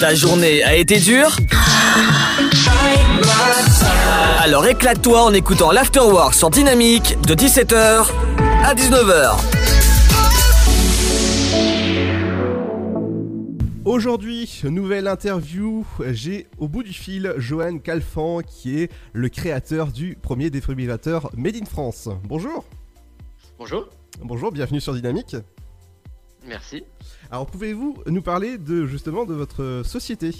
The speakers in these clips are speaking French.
Ta journée a été dure Alors éclate-toi en écoutant l'Afterwork sur Dynamique de 17h à 19h. Aujourd'hui, nouvelle interview. J'ai au bout du fil Johan Calfan qui est le créateur du premier défibrillateur Made in France. Bonjour. Bonjour. Bonjour, bienvenue sur Dynamique. Merci. Alors pouvez-vous nous parler de justement de votre société?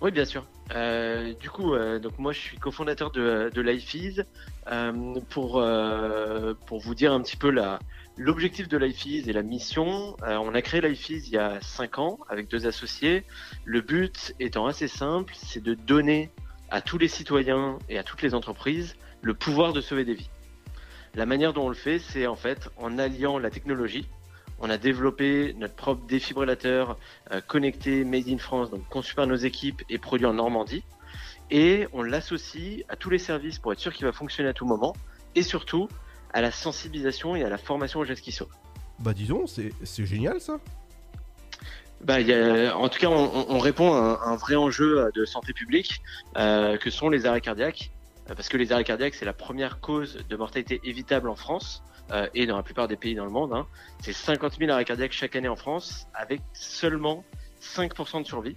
Oui, bien sûr. Euh, du coup, euh, donc moi je suis cofondateur de, de LifeEase. Euh, pour, euh, pour vous dire un petit peu la, l'objectif de LifeEase et la mission, euh, on a créé LifeEase il y a 5 ans avec deux associés. Le but étant assez simple, c'est de donner à tous les citoyens et à toutes les entreprises le pouvoir de sauver des vies. La manière dont on le fait, c'est en fait en alliant la technologie. On a développé notre propre défibrillateur euh, connecté Made in France, donc conçu par nos équipes et produit en Normandie. Et on l'associe à tous les services pour être sûr qu'il va fonctionner à tout moment. Et surtout, à la sensibilisation et à la formation au gestes qui sauvent. Bah disons, c'est c'est génial ça. Bah, il y a- en tout cas, on, on répond à un, un vrai enjeu de santé publique euh, que sont les arrêts cardiaques. Euh, Parce que les arrêts cardiaques, c'est la première cause de mortalité évitable en France euh, et dans la plupart des pays dans le monde. hein. C'est 50 000 arrêts cardiaques chaque année en France avec seulement 5% de survie.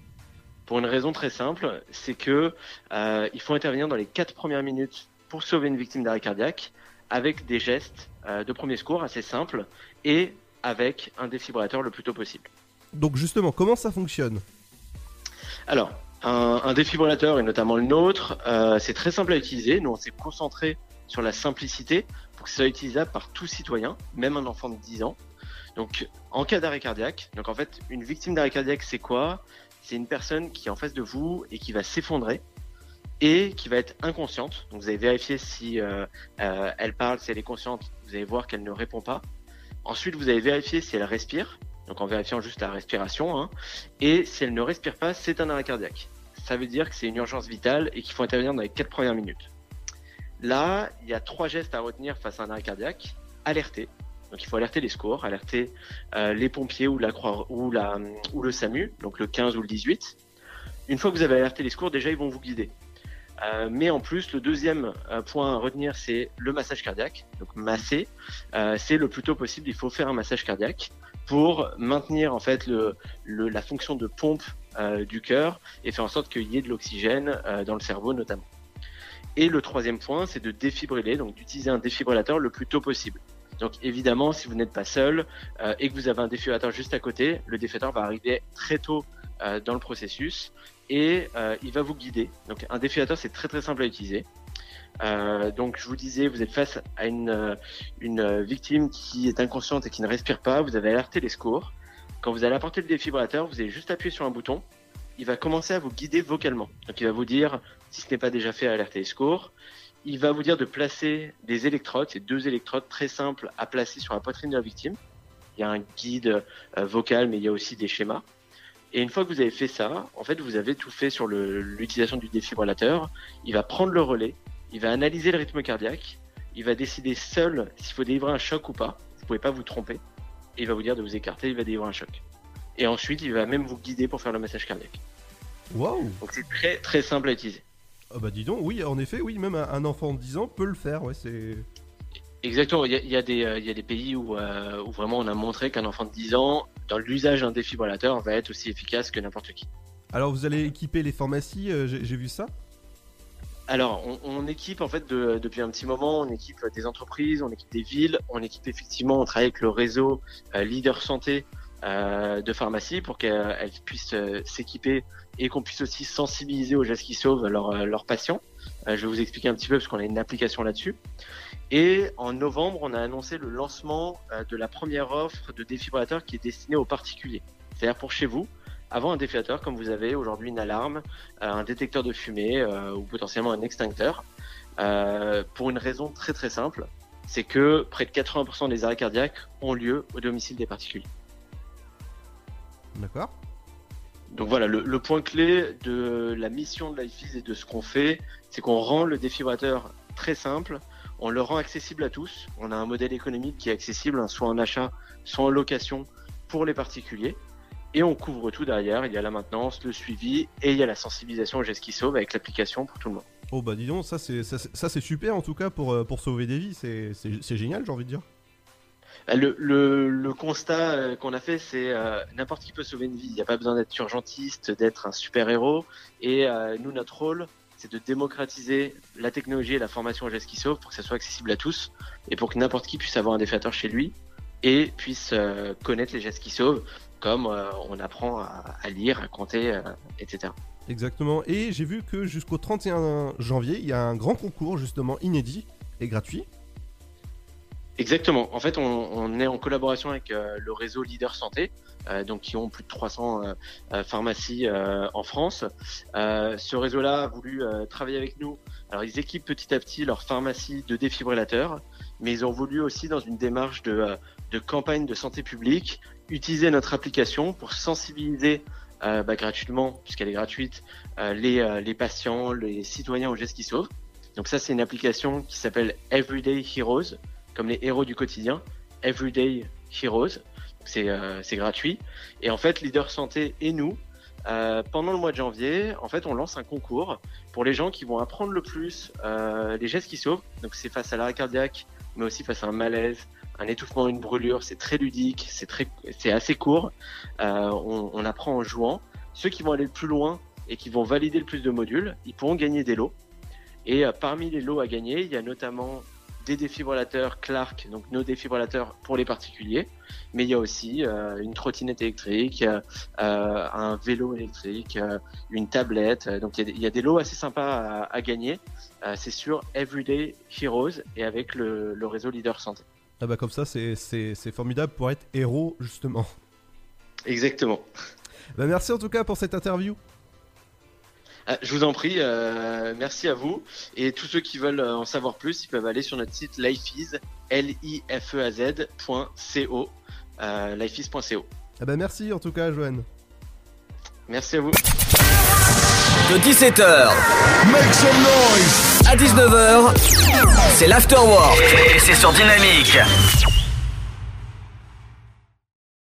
Pour une raison très simple, c'est que euh, il faut intervenir dans les 4 premières minutes pour sauver une victime d'arrêt cardiaque avec des gestes euh, de premier secours assez simples et avec un défibrillateur le plus tôt possible. Donc justement, comment ça fonctionne? Alors, un, un défibrillateur, et notamment le nôtre, euh, c'est très simple à utiliser. Nous, on s'est concentré sur la simplicité pour que ce soit utilisable par tout citoyen, même un enfant de 10 ans. Donc, en cas d'arrêt cardiaque, donc en fait, une victime d'arrêt cardiaque, c'est quoi? C'est une personne qui est en face de vous et qui va s'effondrer et qui va être inconsciente. Donc, vous allez vérifier si euh, euh, elle parle, si elle est consciente. Vous allez voir qu'elle ne répond pas. Ensuite, vous allez vérifier si elle respire. Donc, en vérifiant juste la respiration. Hein. Et si elle ne respire pas, c'est un arrêt cardiaque. Ça veut dire que c'est une urgence vitale et qu'il faut intervenir dans les quatre premières minutes. Là, il y a trois gestes à retenir face à un arrêt cardiaque. Alerter. Donc il faut alerter les secours, alerter euh, les pompiers ou la croix ou le SAMU, donc le 15 ou le 18. Une fois que vous avez alerté les secours, déjà ils vont vous guider. Euh, mais en plus, le deuxième euh, point à retenir, c'est le massage cardiaque. Donc masser, c'est le plus tôt possible. Il faut faire un massage cardiaque pour maintenir en fait la fonction de pompe du cœur et faire en sorte qu'il y ait de l'oxygène euh, dans le cerveau notamment. Et le troisième point, c'est de défibriller, donc d'utiliser un défibrillateur le plus tôt possible. Donc évidemment, si vous n'êtes pas seul euh, et que vous avez un défibrillateur juste à côté, le défibrillateur va arriver très tôt euh, dans le processus et euh, il va vous guider. Donc un défibrillateur, c'est très très simple à utiliser. Euh, donc je vous disais, vous êtes face à une, euh, une euh, victime qui est inconsciente et qui ne respire pas, vous avez alerté les secours. Quand vous allez apporter le défibrillateur, vous allez juste appuyer sur un bouton. Il va commencer à vous guider vocalement. Donc il va vous dire, si ce n'est pas déjà fait, alerter les secours. Il va vous dire de placer des électrodes, c'est deux électrodes très simples à placer sur la poitrine de la victime. Il y a un guide euh, vocal, mais il y a aussi des schémas. Et une fois que vous avez fait ça, en fait, vous avez tout fait sur l'utilisation du défibrillateur. Il va prendre le relais, il va analyser le rythme cardiaque, il va décider seul s'il faut délivrer un choc ou pas. Vous pouvez pas vous tromper. Et il va vous dire de vous écarter, il va délivrer un choc. Et ensuite, il va même vous guider pour faire le massage cardiaque. Waouh Donc c'est très très simple à utiliser. Ah bah dis donc, oui, en effet, oui, même un, enfant de 10 ans peut le faire, ouais, c'est... Exactement, il y a, il y a des, euh, il y a des pays où, euh, où vraiment on a montré qu'un enfant de 10 ans, dans l'usage d'un défibrillateur, va être aussi efficace que n'importe qui. Alors vous allez équiper les pharmacies, euh, j'ai vu ça Alors, on, équipe en fait de- depuis un petit moment, on équipe des entreprises, on équipe des villes, on équipe effectivement, on travaille avec le réseau euh, Leader Santé euh, de pharmacie pour qu'elles puissent euh, s'équiper et qu'on puisse aussi sensibiliser aux gestes qui sauvent leurs leurs patients. Je vais vous expliquer un petit peu parce qu'on a une application là-dessus. Et en novembre, on a annoncé le lancement de la première offre de défibrillateur qui est destinée aux particuliers. C'est-à-dire pour chez vous, avant un défibrillateur comme vous avez aujourd'hui une alarme, euh, un détecteur de fumée euh, ou potentiellement un extincteur, euh, pour une raison très très simple, c'est que près de 80% des arrêts cardiaques ont lieu au domicile des particuliers. D'accord Donc voilà, le, le point clé de la mission de LifeEase et de ce qu'on fait, c'est qu'on rend le défibrillateur très simple, on le rend accessible à tous. On a un modèle économique qui est accessible, hein, soit en achat, soit en location pour les particuliers. Et on couvre tout derrière. Il y a la maintenance, le suivi et il y a la sensibilisation au geste qui sauve avec l'application pour tout le monde. Oh bah dis donc, ça c'est ça, c'est- ça, c'est super en tout cas pour, euh, pour sauver des vies, c'est c'est- c'est génial j'ai envie de dire. Bah, Le, le, le constat euh, qu'on a fait, c'est euh, n'importe qui peut sauver une vie. Il n'y a pas besoin d'être urgentiste, d'être un super-héros. Et euh, nous, notre rôle, c'est de démocratiser la technologie et la formation au geste qui sauve pour que ça soit accessible à tous et pour que n'importe qui puisse avoir un défiateur chez lui et puisse euh, connaître les gestes qui sauvent, comme euh, on apprend à, à lire, à compter, euh, etc. Exactement, et j'ai vu que jusqu'au 31 janvier, il y a un grand concours justement inédit et gratuit. Exactement. En fait, on, on est en collaboration avec euh, le réseau Leader Santé, euh, donc qui ont plus de 300 euh, euh, pharmacies en France. Ce réseau-là a voulu travailler avec nous. Alors, ils équipent petit à petit leur pharmacie de défibrillateurs, mais ils ont voulu aussi, dans une démarche de, de campagne de santé publique, utiliser notre application pour sensibiliser euh, bah, gratuitement, puisqu'elle est gratuite, euh, les, euh, les patients, les citoyens au geste qui sauve. Donc ça, c'est une application qui s'appelle Everyday Heroes comme les héros du quotidien, Everyday Heroes. C'est gratuit. Et en fait, Leader Santé et nous, pendant le mois de janvier, en fait, on lance un concours pour les gens qui vont apprendre le plus les gestes qui sauvent. Donc c'est face à l'arrêt cardiaque, mais aussi face à un malaise, un étouffement, une brûlure. C'est très ludique, c'est très, c'est assez court. Euh, on, apprend en jouant. Ceux qui vont aller le plus loin et qui vont valider le plus de modules, ils pourront gagner des lots. Et euh, parmi les lots à gagner, il y a notamment des défibrillateurs Clark, donc nos défibrillateurs pour les particuliers, mais il y a aussi euh, une trottinette électrique, un vélo électrique, une tablette. Donc il y, a des- lots assez sympas à, gagner. C'est sur Everyday Heroes et avec le, le réseau Leader Santé. Ah bah comme ça, c'est- formidable pour être héros justement. Exactement. Bah merci en tout cas pour cette interview. Ah, je vous en prie, euh, merci à vous. Et tous ceux qui veulent euh, en savoir plus, ils peuvent aller sur notre site lifeis, l i f e a z point co, euh, lifeis.co. Ah bah merci en tout cas Joanne. Merci à vous. De 17h Make some noise. À 19h, c'est l'afterwork. Et c'est sur Dynamique.